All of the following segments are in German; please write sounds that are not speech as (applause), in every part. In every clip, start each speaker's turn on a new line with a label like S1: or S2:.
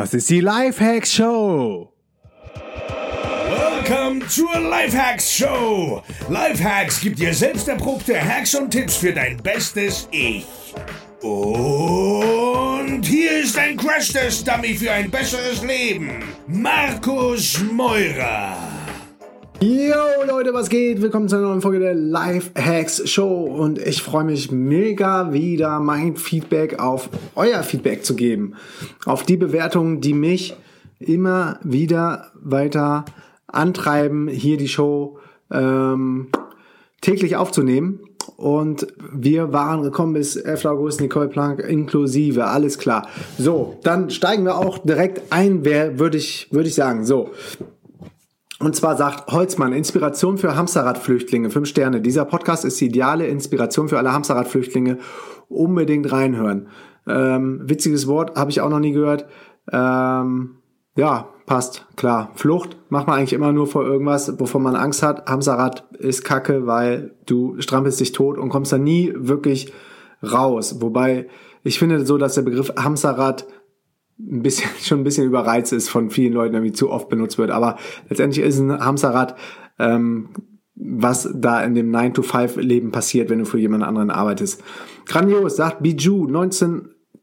S1: Das ist die Lifehacks Show.
S2: Welcome zur Lifehacks Show. Lifehacks gibt dir selbst erprobte Hacks und Tipps für dein bestes Ich. Und hier ist ein Crash-Test-Dummy für ein besseres Leben. Markus Meurer.
S1: Yo Leute, was geht? Willkommen zu einer neuen Folge der Life Hacks Show und ich freue mich mega wieder mein Feedback auf euer Feedback zu geben. Auf die Bewertungen, die mich immer wieder weiter antreiben, hier die Show ähm, täglich aufzunehmen. Und wir waren gekommen bis 11. August, Nicole Plank inklusive, alles klar. So, dann steigen wir auch direkt ein, wer würde ich, würde ich sagen. So, und zwar sagt Holzmann, Inspiration für Hamsterradflüchtlinge, fünf Sterne. Dieser Podcast ist die ideale Inspiration für alle Hamsterradflüchtlinge. Unbedingt reinhören. Ähm, witziges Wort, habe ich auch noch nie gehört. Ähm, ja, passt, klar. Flucht macht man eigentlich immer nur vor irgendwas, wovon man Angst hat. Hamsterrad ist kacke, weil du strampelst dich tot und kommst da nie wirklich raus. Wobei ich finde so, dass der Begriff Hamsterrad ein bisschen, (laughs) schon ein bisschen überreizt ist, von vielen Leuten irgendwie zu oft benutzt wird. Aber letztendlich ist ein Hamsterrad, ähm, was da in dem 9-to-5-Leben passiert, wenn du für jemand anderen arbeitest. Grandios, sagt Bijou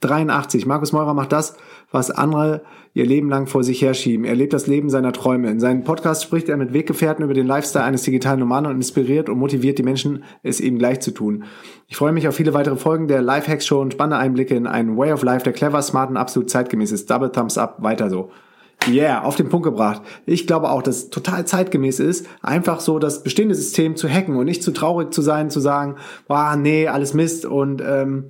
S1: 1983. Markus Meurer macht das, was andere ihr Leben lang vor sich herschieben. Er lebt das Leben seiner Träume. In seinem Podcast spricht er mit Weggefährten über den Lifestyle eines digitalen Nomaden und inspiriert und motiviert die Menschen, es eben gleich zu tun. Ich freue mich auf viele weitere Folgen der Lifehacks Show und spannende Einblicke in einen Way of Life, der clever, smart und absolut zeitgemäß ist. Double Thumbs up, weiter so. Yeah, auf den Punkt gebracht. Ich glaube auch, dass es total zeitgemäß ist, einfach so das bestehende System zu hacken und nicht zu traurig zu sein, zu sagen, boah, nee, alles Mist und ähm,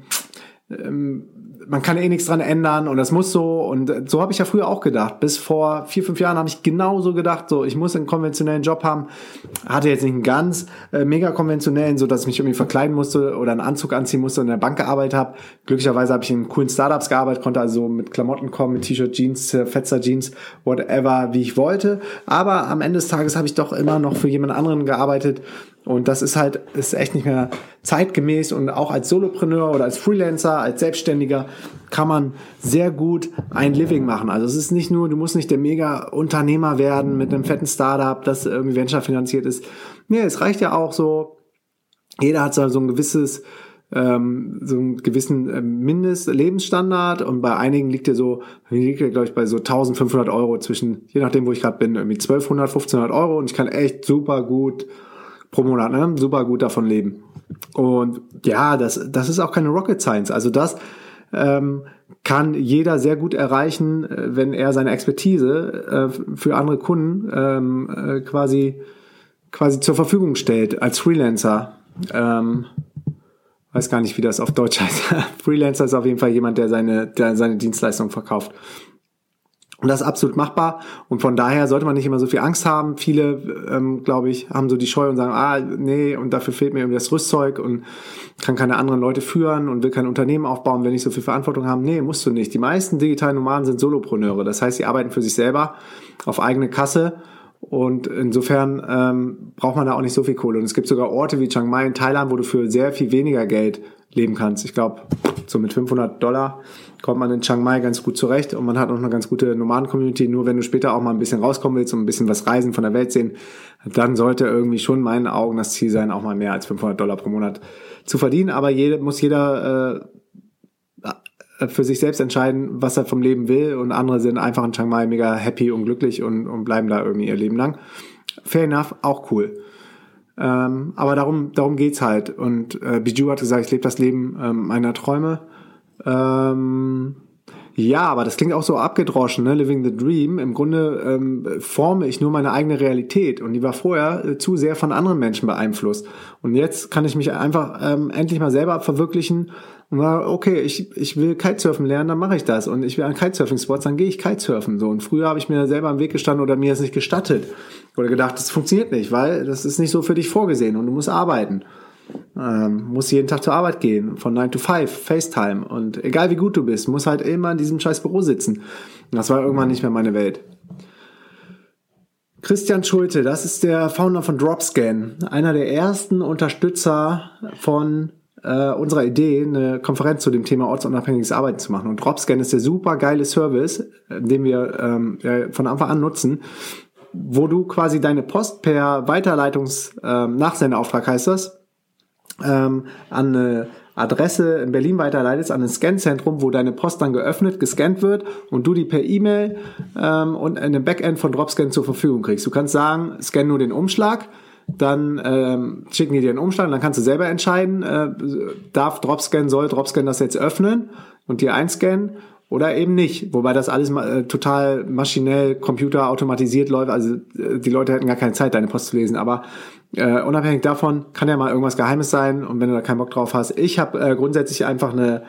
S1: ähm, man kann eh nichts dran ändern und das muss so und so habe ich ja früher auch gedacht. Bis vor vier, fünf Jahren habe ich genauso gedacht, so ich muss einen konventionellen Job haben. Hatte jetzt nicht einen ganz äh, mega konventionellen, so dass ich mich irgendwie verkleiden musste oder einen Anzug anziehen musste und in der Bank gearbeitet habe. Glücklicherweise habe ich in coolen Startups gearbeitet, konnte also mit Klamotten kommen, mit T-Shirt, Jeans, äh, Fetzer Jeans, whatever, wie ich wollte. Aber am Ende des Tages habe ich doch immer noch für jemand anderen gearbeitet und das ist halt, ist echt nicht mehr zeitgemäß und auch als Solopreneur oder als Freelancer, als Selbstständiger kann man sehr gut ein Living machen. Also es ist nicht nur, du musst nicht der Mega-Unternehmer werden mit einem fetten Startup, das irgendwie Venture finanziert ist. Nee, es reicht ja auch so, jeder hat so ein gewisses, ähm, so einen gewissen äh, Mindestlebensstandard und bei einigen liegt er so, liegt er glaube ich bei so 1500 Euro zwischen, je nachdem wo ich gerade bin, irgendwie 1200, 1500 Euro und ich kann echt super gut pro Monat, ne? Super gut davon leben. Und ja, das, das ist auch keine Rocket Science. Also das ähm, kann jeder sehr gut erreichen, äh, wenn er seine Expertise äh, für andere Kunden ähm, äh, quasi, quasi zur Verfügung stellt als Freelancer. Ähm, weiß gar nicht, wie das auf Deutsch heißt. (laughs) Freelancer ist auf jeden Fall jemand, der seine, der seine Dienstleistung verkauft. Und das ist absolut machbar. Und von daher sollte man nicht immer so viel Angst haben. Viele, ähm, glaube ich, haben so die Scheu und sagen, ah, nee, und dafür fehlt mir irgendwie das Rüstzeug und kann keine anderen Leute führen und will kein Unternehmen aufbauen, wenn ich so viel Verantwortung haben. Nee, musst du nicht. Die meisten digitalen Nomaden sind Solopreneure. Das heißt, sie arbeiten für sich selber auf eigene Kasse. Und insofern ähm, braucht man da auch nicht so viel Kohle. Und es gibt sogar Orte wie Chiang Mai in Thailand, wo du für sehr viel weniger Geld leben kannst. Ich glaube, so mit 500 Dollar kommt man in Chiang Mai ganz gut zurecht und man hat auch eine ganz gute Nomaden-Community. Nur wenn du später auch mal ein bisschen rauskommen willst und ein bisschen was reisen von der Welt sehen, dann sollte irgendwie schon in meinen Augen das Ziel sein, auch mal mehr als 500 Dollar pro Monat zu verdienen. Aber jede, muss jeder äh, für sich selbst entscheiden, was er vom Leben will und andere sind einfach in Chiang Mai mega happy und glücklich und, und bleiben da irgendwie ihr Leben lang. Fair enough, auch cool. Ähm, aber darum, darum geht's halt. Und äh, Bijou hat gesagt, ich lebe das Leben ähm, meiner Träume. Ähm, ja, aber das klingt auch so abgedroschen, ne? Living the Dream. Im Grunde ähm, forme ich nur meine eigene Realität und die war vorher äh, zu sehr von anderen Menschen beeinflusst. Und jetzt kann ich mich einfach ähm, endlich mal selber verwirklichen und war, okay, ich, ich will Kitesurfen lernen, dann mache ich das. Und ich will an Kitesurfing-Spots, dann gehe ich Kitesurfen. So. Und früher habe ich mir selber am Weg gestanden oder mir das nicht gestattet. Oder gedacht, das funktioniert nicht, weil das ist nicht so für dich vorgesehen und du musst arbeiten. Ähm, musst jeden Tag zur Arbeit gehen, von 9 to 5, FaceTime. Und egal wie gut du bist, musst halt immer in diesem scheiß Büro sitzen. Und das war irgendwann nicht mehr meine Welt. Christian Schulte, das ist der Founder von Dropscan, einer der ersten Unterstützer von äh, unserer Idee, eine Konferenz zu dem Thema ortsunabhängiges Arbeiten zu machen. Und Dropscan ist der super geile Service, äh, den wir ähm, von Anfang an nutzen, wo du quasi deine Post per Weiterleitungs ähm, Nachsendeauftrag heißt das ähm, an eine Adresse in Berlin weiterleitest an ein Scanzentrum, wo deine Post dann geöffnet, gescannt wird und du die per E-Mail ähm, und in einem Backend von Dropscan zur Verfügung kriegst. Du kannst sagen, scan nur den Umschlag, dann ähm, schicken die dir einen Umschlag, dann kannst du selber entscheiden, äh, darf Dropscan, soll Dropscan das jetzt öffnen und dir einscannen oder eben nicht. Wobei das alles äh, total maschinell, computerautomatisiert läuft. Also äh, die Leute hätten gar keine Zeit, deine Post zu lesen. Aber äh, unabhängig davon kann ja mal irgendwas Geheimes sein und wenn du da keinen Bock drauf hast. Ich habe äh, grundsätzlich einfach eine,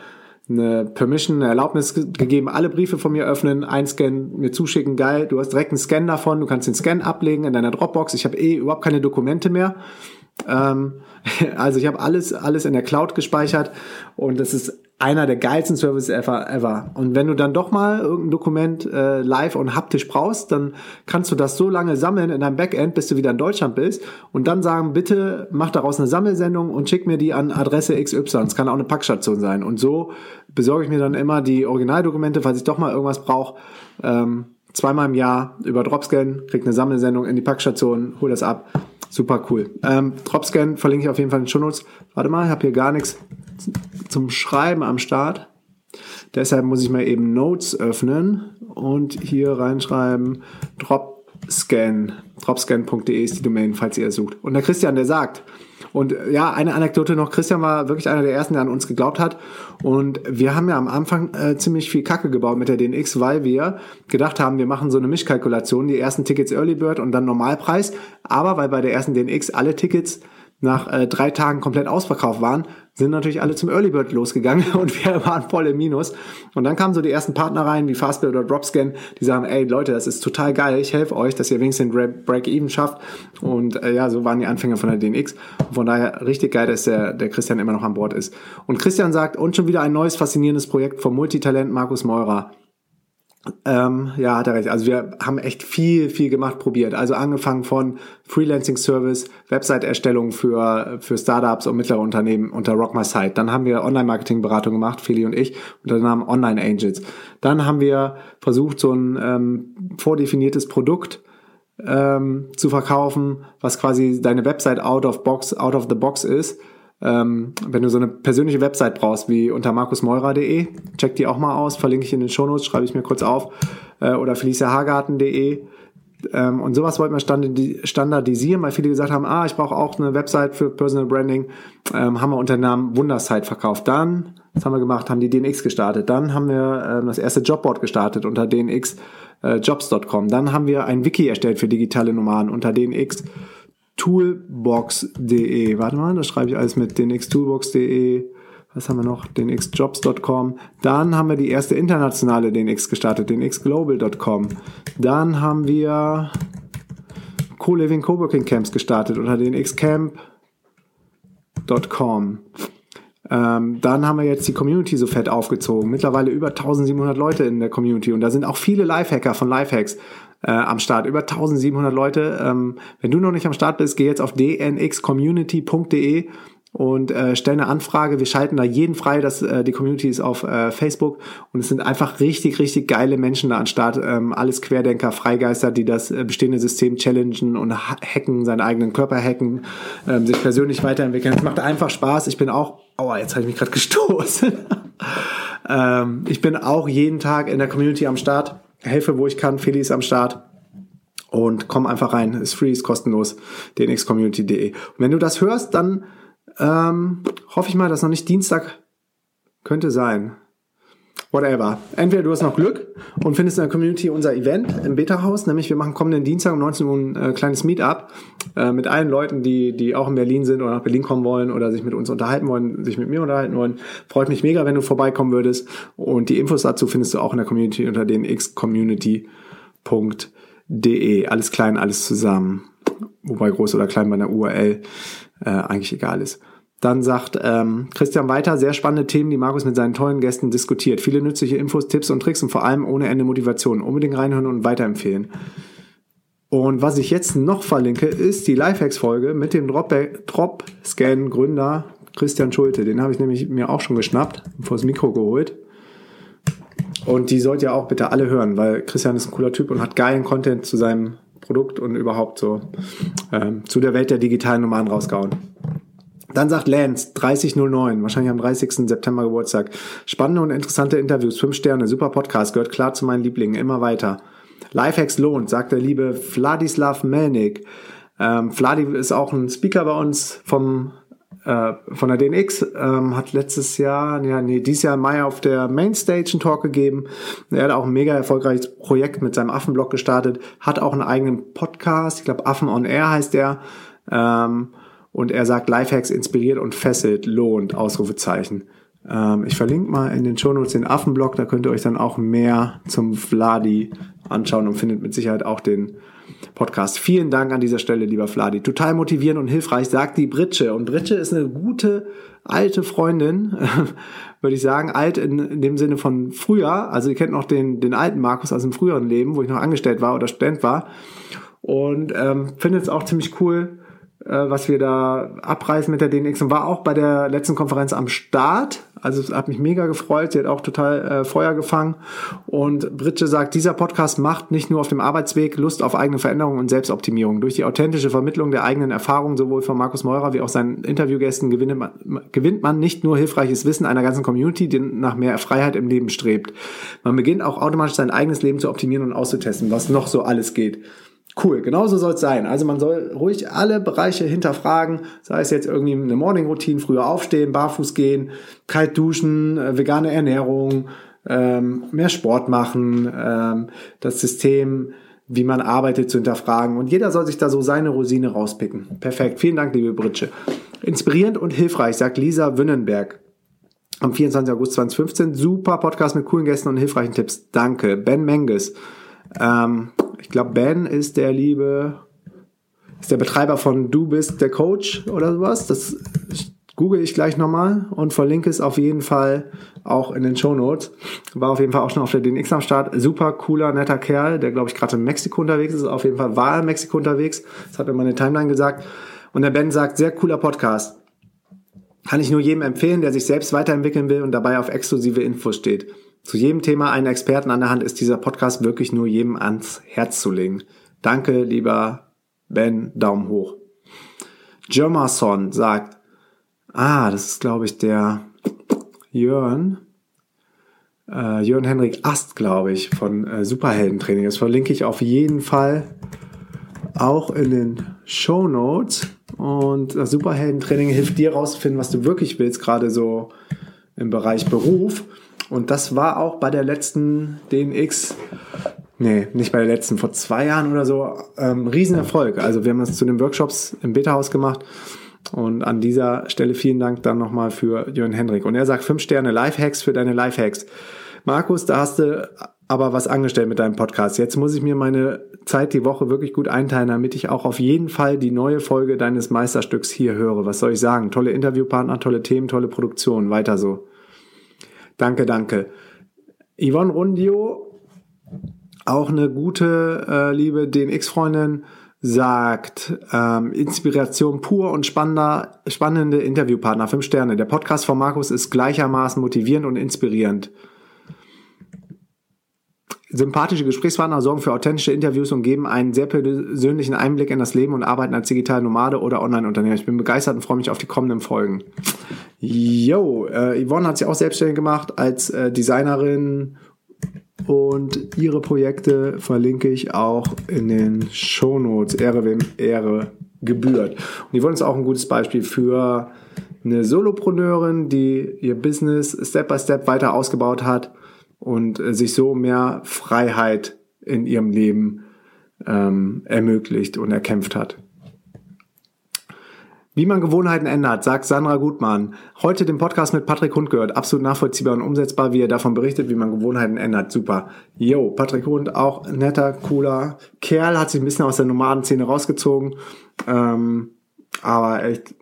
S1: eine Permission, eine Erlaubnis gegeben, alle Briefe von mir öffnen, einscannen, mir zuschicken, geil. Du hast direkt einen Scan davon, du kannst den Scan ablegen in deiner Dropbox. Ich habe eh überhaupt keine Dokumente mehr. Ähm, (laughs) also ich habe alles, alles in der Cloud gespeichert und das ist einer der geilsten Services ever, ever. Und wenn du dann doch mal irgendein Dokument äh, live und haptisch brauchst, dann kannst du das so lange sammeln in deinem Backend, bis du wieder in Deutschland bist und dann sagen, bitte mach daraus eine Sammelsendung und schick mir die an Adresse XY. Es kann auch eine Packstation sein. Und so besorge ich mir dann immer die Originaldokumente, falls ich doch mal irgendwas brauche. Ähm, zweimal im Jahr über Dropscan, krieg eine Sammelsendung in die Packstation, hol das ab. Super cool. Ähm, Dropscan verlinke ich auf jeden Fall in den Shownotes. Warte mal, ich habe hier gar nichts zum Schreiben am Start. Deshalb muss ich mal eben Notes öffnen und hier reinschreiben Dropscan. Dropscan.de ist die Domain, falls ihr es sucht. Und der Christian, der sagt, und ja, eine Anekdote noch, Christian war wirklich einer der ersten, der an uns geglaubt hat. Und wir haben ja am Anfang äh, ziemlich viel Kacke gebaut mit der DNX, weil wir gedacht haben, wir machen so eine Mischkalkulation, die ersten Tickets Early Bird und dann Normalpreis. Aber weil bei der ersten DNX alle Tickets nach äh, drei Tagen komplett ausverkauft waren, sind natürlich alle zum Early Bird losgegangen (laughs) und wir waren voll im Minus. Und dann kamen so die ersten Partner rein, wie Fastbill oder Dropscan, die sagen, ey Leute, das ist total geil, ich helfe euch, dass ihr wenigstens den Break-Even schafft. Und äh, ja, so waren die Anfänger von der DNX. Und von daher richtig geil, dass der, der Christian immer noch an Bord ist. Und Christian sagt, und schon wieder ein neues faszinierendes Projekt vom Multitalent Markus Meurer. Ähm, ja, hat er recht. Also wir haben echt viel, viel gemacht, probiert. Also angefangen von Freelancing-Service, Website-Erstellung für, für Startups und mittlere Unternehmen unter Rock My Site. Dann haben wir Online-Marketing-Beratung gemacht, Feli und ich, unter dem Namen Online Angels. Dann haben wir versucht, so ein ähm, vordefiniertes Produkt ähm, zu verkaufen, was quasi deine Website out of box, out of the box ist ähm, wenn du so eine persönliche Website brauchst, wie unter markusmeurer.de, check die auch mal aus, verlinke ich in den Shownotes, schreibe ich mir kurz auf, äh, oder feliciahagarten.de. Ähm, und sowas wollten wir standardisieren, weil viele gesagt haben, ah, ich brauche auch eine Website für Personal Branding, ähm, haben wir unter dem Namen Wundersite verkauft. Dann, was haben wir gemacht, haben die DNX gestartet. Dann haben wir ähm, das erste Jobboard gestartet unter dnxjobs.com. Äh, Dann haben wir ein Wiki erstellt für digitale Nomaden unter dnx toolbox.de. Warte mal, das schreibe ich alles mit dnxtoolbox.de. Was haben wir noch? dnxjobs.com. Dann haben wir die erste internationale DNX gestartet, dnxglobal.com. Dann haben wir Co-Living Coworking Camps gestartet unter dnxcamp.com. Ähm, dann haben wir jetzt die Community so fett aufgezogen. Mittlerweile über 1700 Leute in der Community und da sind auch viele Lifehacker von Lifehacks äh, am Start. Über 1700 Leute. Ähm, wenn du noch nicht am Start bist, geh jetzt auf dnxcommunity.de und äh, stell eine Anfrage. Wir schalten da jeden frei, dass äh, die Community ist auf äh, Facebook und es sind einfach richtig, richtig geile Menschen da an Start. Ähm, alles Querdenker, Freigeister, die das äh, bestehende System challengen und hacken, seinen eigenen Körper hacken, ähm, sich persönlich weiterentwickeln. Es macht einfach Spaß. Ich bin auch, oh, jetzt habe ich mich gerade (laughs) gestoßen. ähm, ich bin auch jeden Tag in der Community am Start helfe, wo ich kann. Feli ist am Start. Und komm einfach rein. Ist free, ist kostenlos. dnxcommunity.de. Und wenn du das hörst, dann ähm, hoffe ich mal, dass noch nicht Dienstag könnte sein. Whatever. Entweder du hast noch Glück und findest in der Community unser Event im Beta-Haus, nämlich wir machen kommenden Dienstag um 19 Uhr ein äh, kleines Meetup äh, mit allen Leuten, die, die auch in Berlin sind oder nach Berlin kommen wollen oder sich mit uns unterhalten wollen, sich mit mir unterhalten wollen. Freut mich mega, wenn du vorbeikommen würdest. Und die Infos dazu findest du auch in der Community unter den xcommunity.de. Alles klein, alles zusammen. Wobei groß oder klein bei einer URL äh, eigentlich egal ist. Dann sagt ähm, Christian weiter, sehr spannende Themen, die Markus mit seinen tollen Gästen diskutiert. Viele nützliche Infos, Tipps und Tricks und vor allem ohne Ende Motivation. Unbedingt reinhören und weiterempfehlen. Und was ich jetzt noch verlinke, ist die Lifehacks-Folge mit dem Drop-Scan-Gründer Christian Schulte. Den habe ich nämlich mir auch schon geschnappt, vors Mikro geholt. Und die sollt ihr auch bitte alle hören, weil Christian ist ein cooler Typ und hat geilen Content zu seinem Produkt und überhaupt so ähm, zu der Welt der digitalen Nomaden rausgehauen. Dann sagt Lance, 3009, wahrscheinlich am 30. September Geburtstag. Spannende und interessante Interviews, fünf Sterne, super Podcast, gehört klar zu meinen Lieblingen, immer weiter. Lifehacks lohnt, sagt der liebe Vladislav Melnik. Ähm, Vladi ist auch ein Speaker bei uns vom äh, von der DNX, ähm, hat letztes Jahr, ja, nee, dieses Jahr im Mai auf der Mainstage einen Talk gegeben. Er hat auch ein mega erfolgreiches Projekt mit seinem Affenblog gestartet, hat auch einen eigenen Podcast, ich glaube Affen on Air heißt der. Ähm, und er sagt, Lifehacks inspiriert und fesselt, lohnt, Ausrufezeichen. Ähm, ich verlinke mal in den Shownotes den Affenblog, da könnt ihr euch dann auch mehr zum Vladi anschauen und findet mit Sicherheit auch den Podcast. Vielen Dank an dieser Stelle, lieber Vladi. Total motivierend und hilfreich, sagt die Britsche. Und Britsche ist eine gute alte Freundin, (laughs) würde ich sagen. Alt in, in, dem Sinne von früher. Also ihr kennt noch den, den alten Markus aus dem früheren Leben, wo ich noch angestellt war oder Student war. Und ähm, finde es auch ziemlich cool, was wir da abreißen mit der DNX und war auch bei der letzten Konferenz am Start. Also es hat mich mega gefreut. Sie hat auch total äh, Feuer gefangen. Und Britsche sagt, dieser Podcast macht nicht nur auf dem Arbeitsweg Lust auf eigene Veränderung und Selbstoptimierung. Durch die authentische Vermittlung der eigenen Erfahrungen sowohl von Markus Meurer wie auch seinen Interviewgästen gewinnt man, gewinnt man nicht nur hilfreiches Wissen einer ganzen Community, die nach mehr Freiheit im Leben strebt. Man beginnt auch automatisch sein eigenes Leben zu optimieren und auszutesten, was noch so alles geht. Cool, genauso soll es sein. Also man soll ruhig alle Bereiche hinterfragen, sei es jetzt irgendwie eine Morning-Routine, früher aufstehen, barfuß gehen, kalt duschen, äh, vegane Ernährung, ähm, mehr Sport machen, ähm, das System, wie man arbeitet, zu hinterfragen. Und jeder soll sich da so seine Rosine rauspicken. Perfekt. Vielen Dank, liebe Britsche. Inspirierend und hilfreich, sagt Lisa Wünnenberg am 24. August 2015. Super Podcast mit coolen Gästen und hilfreichen Tipps. Danke. Ben Menges. Ähm, ich glaube, Ben ist der liebe, ist der Betreiber von Du bist der Coach oder sowas. Das google ich gleich nochmal und verlinke es auf jeden Fall auch in den Show Notes. War auf jeden Fall auch schon auf der DNX am Start. Super cooler, netter Kerl, der glaube ich gerade in Mexiko unterwegs ist. Auf jeden Fall war er in Mexiko unterwegs. Das hat mir meine Timeline gesagt. Und der Ben sagt, sehr cooler Podcast. Kann ich nur jedem empfehlen, der sich selbst weiterentwickeln will und dabei auf exklusive Infos steht. Zu jedem Thema einen Experten an der Hand ist dieser Podcast wirklich nur jedem ans Herz zu legen. Danke, lieber Ben, Daumen hoch. Jermason sagt, ah, das ist, glaube ich, der Jörn, äh, Jörn Henrik Ast, glaube ich, von äh, Superheldentraining. Das verlinke ich auf jeden Fall auch in den Show Notes. Und das Superheldentraining hilft dir rauszufinden, was du wirklich willst, gerade so im Bereich Beruf. Und das war auch bei der letzten DNX, nee, nicht bei der letzten, vor zwei Jahren oder so, ähm, Riesenerfolg. Also wir haben das zu den Workshops im Beta-Haus gemacht. Und an dieser Stelle vielen Dank dann nochmal für Jörn Hendrik. Und er sagt fünf Sterne Lifehacks für deine Lifehacks. Markus, da hast du aber was angestellt mit deinem Podcast. Jetzt muss ich mir meine Zeit die Woche wirklich gut einteilen, damit ich auch auf jeden Fall die neue Folge deines Meisterstücks hier höre. Was soll ich sagen? Tolle Interviewpartner, tolle Themen, tolle Produktion. Weiter so. Danke, danke. Yvonne Rundio, auch eine gute, äh, liebe DNX-Freundin, sagt, ähm, Inspiration pur und spannender, spannende Interviewpartner, fünf Sterne. Der Podcast von Markus ist gleichermaßen motivierend und inspirierend. Sympathische Gesprächspartner sorgen für authentische Interviews und geben einen sehr persönlichen Einblick in das Leben und Arbeiten als digitale Nomade oder Online-Unternehmer. Ich bin begeistert und freue mich auf die kommenden Folgen. Yo, äh, Yvonne hat sich auch selbstständig gemacht als äh, Designerin und ihre Projekte verlinke ich auch in den Shownotes. Ehre wem Ehre gebührt. Und Yvonne ist auch ein gutes Beispiel für eine Solopreneurin, die ihr Business Step by Step weiter ausgebaut hat und äh, sich so mehr Freiheit in ihrem Leben ähm, ermöglicht und erkämpft hat. Wie man Gewohnheiten ändert, sagt Sandra Gutmann. Heute den Podcast mit Patrick Hund gehört. Absolut nachvollziehbar und umsetzbar, wie er davon berichtet, wie man Gewohnheiten ändert. Super. Yo, Patrick Hund, auch netter, cooler Kerl, hat sich ein bisschen aus der Nomadenszene rausgezogen. Ähm, aber echt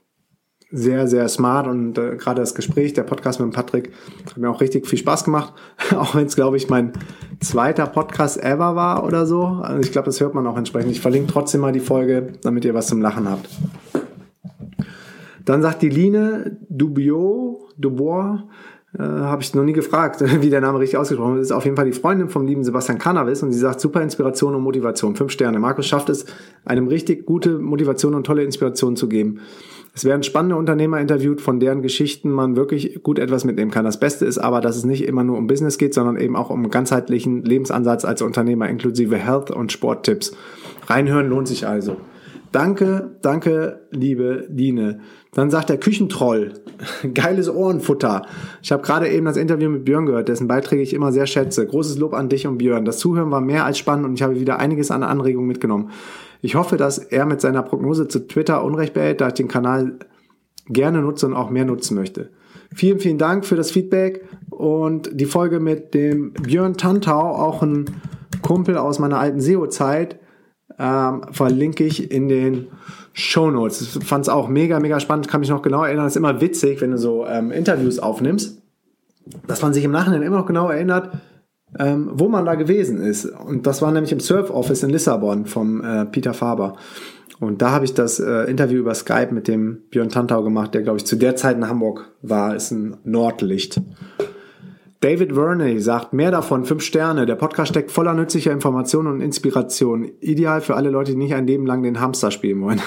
S1: sehr, sehr smart und äh, gerade das Gespräch, der Podcast mit Patrick hat mir auch richtig viel Spaß gemacht. (laughs) auch wenn es, glaube ich, mein zweiter Podcast ever war oder so. Also ich glaube, das hört man auch entsprechend. Ich verlinke trotzdem mal die Folge, damit ihr was zum Lachen habt. Dann sagt die Line, Dubio, Dubois, äh, habe ich noch nie gefragt, (laughs) wie der Name richtig ausgesprochen wird. Ist auf jeden Fall die Freundin vom lieben Sebastian Cannabis und sie sagt super Inspiration und Motivation. Fünf Sterne. Markus schafft es, einem richtig gute Motivation und tolle Inspiration zu geben. Es werden spannende Unternehmer interviewt, von deren Geschichten man wirklich gut etwas mitnehmen kann. Das Beste ist aber, dass es nicht immer nur um Business geht, sondern eben auch um einen ganzheitlichen Lebensansatz als Unternehmer inklusive Health- und Sporttipps. Reinhören lohnt sich also. Danke, danke, liebe Dine. Dann sagt der Küchentroll, (laughs) geiles Ohrenfutter. Ich habe gerade eben das Interview mit Björn gehört, dessen Beiträge ich immer sehr schätze. Großes Lob an dich und Björn. Das Zuhören war mehr als spannend und ich habe wieder einiges an Anregungen mitgenommen. Ich hoffe, dass er mit seiner Prognose zu Twitter Unrecht behält, da ich den Kanal gerne nutze und auch mehr nutzen möchte. Vielen, vielen Dank für das Feedback und die Folge mit dem Björn Tantau, auch ein Kumpel aus meiner alten SEO-Zeit, ähm, verlinke ich in den Show Notes. Fand es auch mega, mega spannend. Kann mich noch genau erinnern. Es ist immer witzig, wenn du so ähm, Interviews aufnimmst, dass man sich im Nachhinein immer noch genau erinnert, ähm, wo man da gewesen ist. Und das war nämlich im Surf Office in Lissabon vom äh, Peter Faber. Und da habe ich das äh, Interview über Skype mit dem Björn Tantau gemacht, der, glaube ich, zu der Zeit in Hamburg war. Ist ein Nordlicht. David Verney sagt, mehr davon, fünf Sterne. Der Podcast steckt voller nützlicher Informationen und Inspiration. Ideal für alle Leute, die nicht ein Leben lang den Hamster spielen wollen.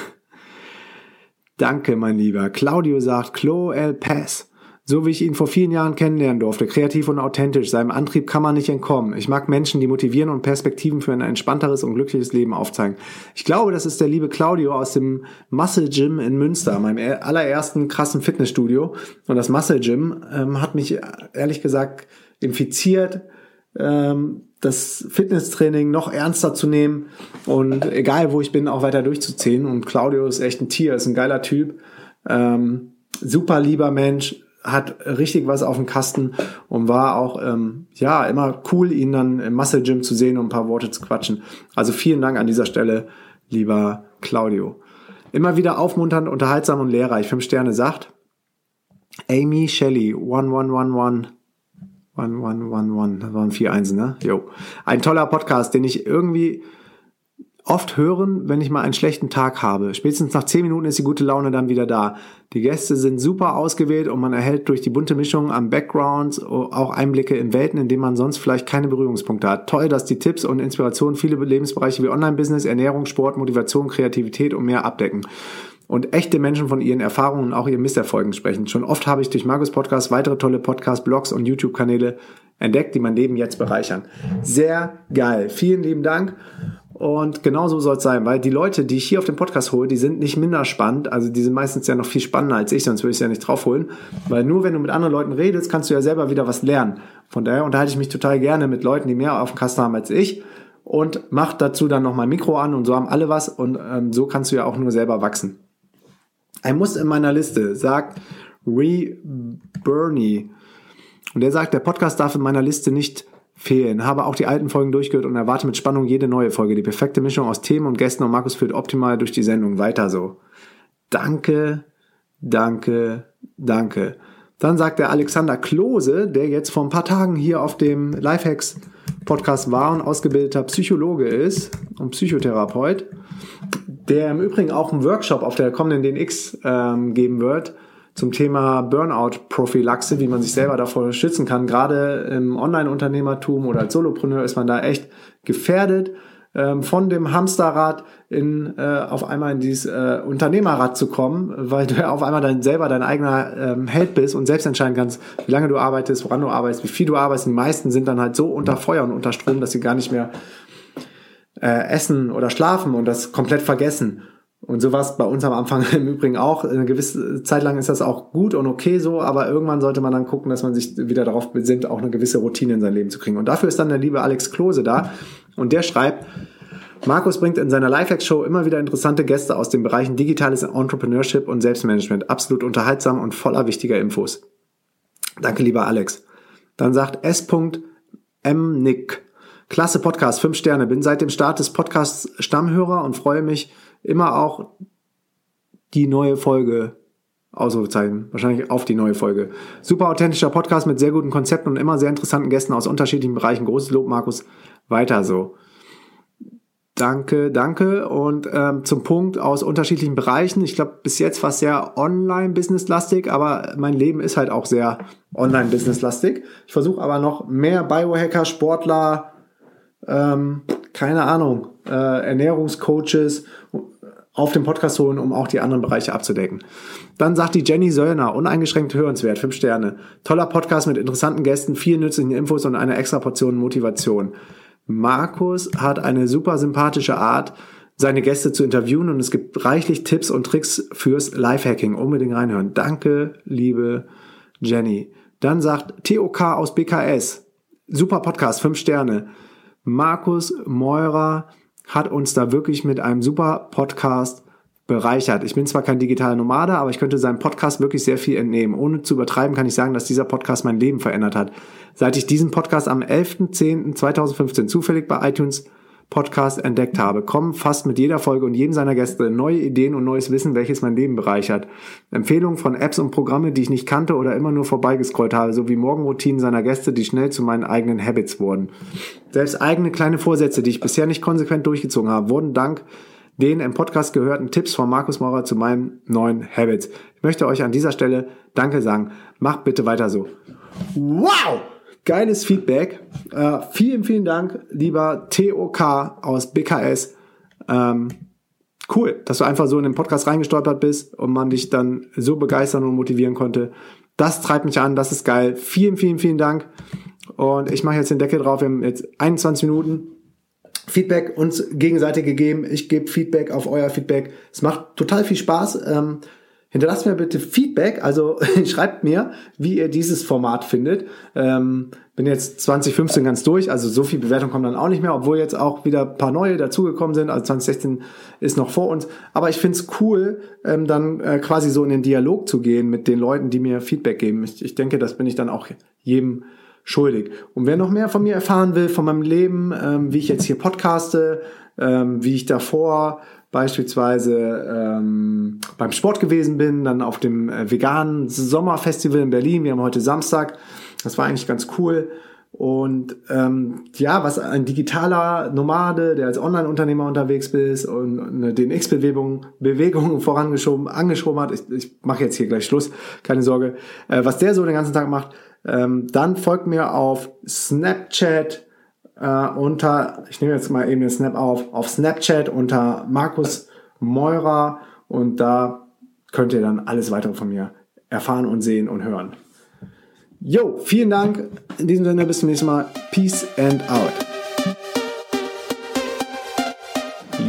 S1: (laughs) Danke, mein Lieber. Claudio sagt, Clo El Pass. So wie ich ihn vor vielen Jahren kennenlernen durfte, kreativ und authentisch, seinem Antrieb kann man nicht entkommen. Ich mag Menschen, die motivieren und Perspektiven für ein entspannteres und glückliches Leben aufzeigen. Ich glaube, das ist der liebe Claudio aus dem Muscle Gym in Münster, meinem allerersten krassen Fitnessstudio. Und das Muscle Gym ähm, hat mich ehrlich gesagt infiziert, ähm, das Fitnesstraining noch ernster zu nehmen und egal wo ich bin, auch weiter durchzuziehen. Und Claudio ist echt ein Tier, ist ein geiler Typ. Ähm, super lieber Mensch, hat richtig was auf dem Kasten und war auch ähm, ja immer cool, ihn dann im Muscle Gym zu sehen und ein paar Worte zu quatschen. Also vielen Dank an dieser Stelle, lieber Claudio. Immer wieder aufmunternd, unterhaltsam und lehrreich. Fünf Sterne sagt Amy Shelley, one one one one. One, one, one, one. Das waren vier Einsen, ne? Jo. Ein toller Podcast, den ich irgendwie oft hören, wenn ich mal einen schlechten Tag habe. Spätestens nach zehn Minuten ist die gute Laune dann wieder da. Die Gäste sind super ausgewählt und man erhält durch die bunte Mischung am Background auch Einblicke in Welten, in denen man sonst vielleicht keine Berührungspunkte hat. Toll, dass die Tipps und Inspirationen viele Lebensbereiche wie Online-Business, Ernährung, Sport, Motivation, Kreativität und mehr abdecken und echte Menschen von ihren Erfahrungen und auch ihren Misserfolgen sprechen. Schon oft habe ich durch Markus Podcast weitere tolle Podcasts, Blogs und YouTube-Kanäle entdeckt, die mein Leben jetzt bereichern. Sehr geil. Vielen lieben Dank. Und genau so soll es sein, weil die Leute, die ich hier auf dem Podcast hole, die sind nicht minder spannend. Also die sind meistens ja noch viel spannender als ich, sonst würde ich es ja nicht draufholen. Weil nur wenn du mit anderen Leuten redest, kannst du ja selber wieder was lernen. Von daher unterhalte ich mich total gerne mit Leuten, die mehr auf dem Kasten haben als ich. Und mach dazu dann noch mal Mikro an und so haben alle was. Und ähm, so kannst du ja auch nur selber wachsen. Ein Muss in meiner Liste, sagt Re Bernie. Und der sagt, der Podcast darf in meiner Liste nicht fehlen. Habe auch die alten Folgen durchgehört und erwarte mit Spannung jede neue Folge. Die perfekte Mischung aus Themen und Gästen und Markus führt optimal durch die Sendung. Weiter so. Danke, danke, danke. Dann sagt der Alexander Klose, der jetzt vor ein paar Tagen hier auf dem Lifehacks Podcast war und ausgebildeter Psychologe ist und Psychotherapeut, der im Übrigen auch einen Workshop auf der kommenden DNX ähm, geben wird zum Thema Burnout-Prophylaxe, wie man sich selber davor schützen kann. Gerade im Online-Unternehmertum oder als Solopreneur ist man da echt gefährdet, ähm, von dem Hamsterrad in, äh, auf einmal in dieses äh, Unternehmerrad zu kommen, weil du ja auf einmal dann selber dein eigener ähm, Held bist und selbst entscheiden kannst, wie lange du arbeitest, woran du arbeitest, wie viel du arbeitest. Die meisten sind dann halt so unter Feuer und unter Strom, dass sie gar nicht mehr äh, essen oder schlafen und das komplett vergessen. Und so war es bei uns am Anfang (laughs) im Übrigen auch. Eine gewisse Zeit lang ist das auch gut und okay so, aber irgendwann sollte man dann gucken, dass man sich wieder darauf besinnt, auch eine gewisse Routine in sein Leben zu kriegen. Und dafür ist dann der liebe Alex Klose da und der schreibt, Markus bringt in seiner Lifehack-Show immer wieder interessante Gäste aus den Bereichen digitales Entrepreneurship und Selbstmanagement. Absolut unterhaltsam und voller wichtiger Infos. Danke, lieber Alex. Dann sagt S.M. Nick. Klasse Podcast, fünf Sterne. Bin seit dem Start des Podcasts Stammhörer und freue mich, immer auch die neue Folge Ausrufezeichen, wahrscheinlich auf die neue Folge. Super authentischer Podcast mit sehr guten Konzepten und immer sehr interessanten Gästen aus unterschiedlichen Bereichen. Großes Lob, Markus. Weiter so. Danke, danke. Und ähm, zum Punkt aus unterschiedlichen Bereichen. Ich glaube, bis jetzt war es sehr online-business-lastig, aber mein Leben ist halt auch sehr online-business-lastig. Ich versuche aber noch mehr Biohacker, Sportler, ähm, keine Ahnung, äh, Ernährungscoaches auf dem Podcast holen, um auch die anderen Bereiche abzudecken. Dann sagt die Jenny Söllner, uneingeschränkt hörenswert, fünf Sterne. Toller Podcast mit interessanten Gästen, vielen nützlichen Infos und einer extra Portion Motivation. Markus hat eine super sympathische Art, seine Gäste zu interviewen und es gibt reichlich Tipps und Tricks fürs Lifehacking. Unbedingt reinhören. Danke, liebe Jenny. Dann sagt TOK aus BKS. Super Podcast, fünf Sterne. Markus Meurer hat uns da wirklich mit einem super Podcast bereichert. Ich bin zwar kein digitaler Nomade, aber ich könnte seinem Podcast wirklich sehr viel entnehmen. Ohne zu übertreiben kann ich sagen, dass dieser Podcast mein Leben verändert hat. Seit ich diesen Podcast am 11.10.2015 zufällig bei iTunes Podcast entdeckt habe, kommen fast mit jeder Folge und jedem seiner Gäste neue Ideen und neues Wissen, welches mein Leben bereichert. Empfehlungen von Apps und Programme, die ich nicht kannte oder immer nur vorbeigescrollt habe, sowie Morgenroutinen seiner Gäste, die schnell zu meinen eigenen Habits wurden. Selbst eigene kleine Vorsätze, die ich bisher nicht konsequent durchgezogen habe, wurden dank den im Podcast gehörten Tipps von Markus Maurer zu meinen neuen Habits. Ich möchte euch an dieser Stelle Danke sagen. Macht bitte weiter so. Wow! Geiles Feedback. Äh, vielen, vielen Dank, lieber TOK aus BKS. Ähm, cool, dass du einfach so in den Podcast reingestolpert bist und man dich dann so begeistern und motivieren konnte. Das treibt mich an, das ist geil. Vielen, vielen, vielen Dank. Und ich mache jetzt den Deckel drauf. Wir haben jetzt 21 Minuten. Feedback uns gegenseitig gegeben. Ich gebe Feedback auf euer Feedback. Es macht total viel Spaß. Ähm, hinterlasst mir bitte Feedback, also (laughs) schreibt mir, wie ihr dieses Format findet. Ähm, bin jetzt 2015 ganz durch, also so viel Bewertung kommt dann auch nicht mehr, obwohl jetzt auch wieder paar neue dazugekommen sind. Also 2016 ist noch vor uns. Aber ich find's cool, ähm, dann äh, quasi so in den Dialog zu gehen mit den Leuten, die mir Feedback geben. Ich, ich denke, das bin ich dann auch jedem schuldig. Und wer noch mehr von mir erfahren will, von meinem Leben, ähm, wie ich jetzt hier podcaste, ähm, wie ich davor beispielsweise ähm, beim Sport gewesen bin, dann auf dem äh, veganen Sommerfestival in Berlin. Wir haben heute Samstag. Das war eigentlich ganz cool. Und ähm, ja, was ein digitaler Nomade, der als Online-Unternehmer unterwegs ist und eine DNX-Bewegung Bewegung (laughs) vorangeschoben, angeschoben hat, ich, ich mache jetzt hier gleich Schluss, keine Sorge, äh, was der so den ganzen Tag macht, ähm, dann folgt mir auf Snapchat äh, unter, ich nehme jetzt mal eben den Snap auf, auf Snapchat unter Markus Meurer und da könnt ihr dann alles weitere von mir erfahren und sehen und hören. Jo, vielen Dank. In diesem Sinne, bis zum nächsten Mal. Peace and out.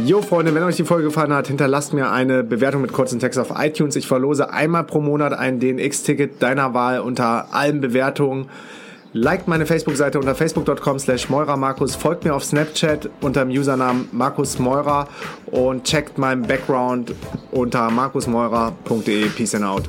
S1: Jo, Freunde, wenn euch die Folge gefallen hat, hinterlasst mir eine Bewertung mit kurzen Text auf iTunes. Ich verlose einmal pro Monat ein DNX-Ticket deiner Wahl unter allen Bewertungen. Liked meine Facebook-Seite unter facebook.com slash Markus, folgt mir auf Snapchat unter dem Usernamen Markus Meurer und checkt meinen Background unter markusmeurer.de. Peace and out.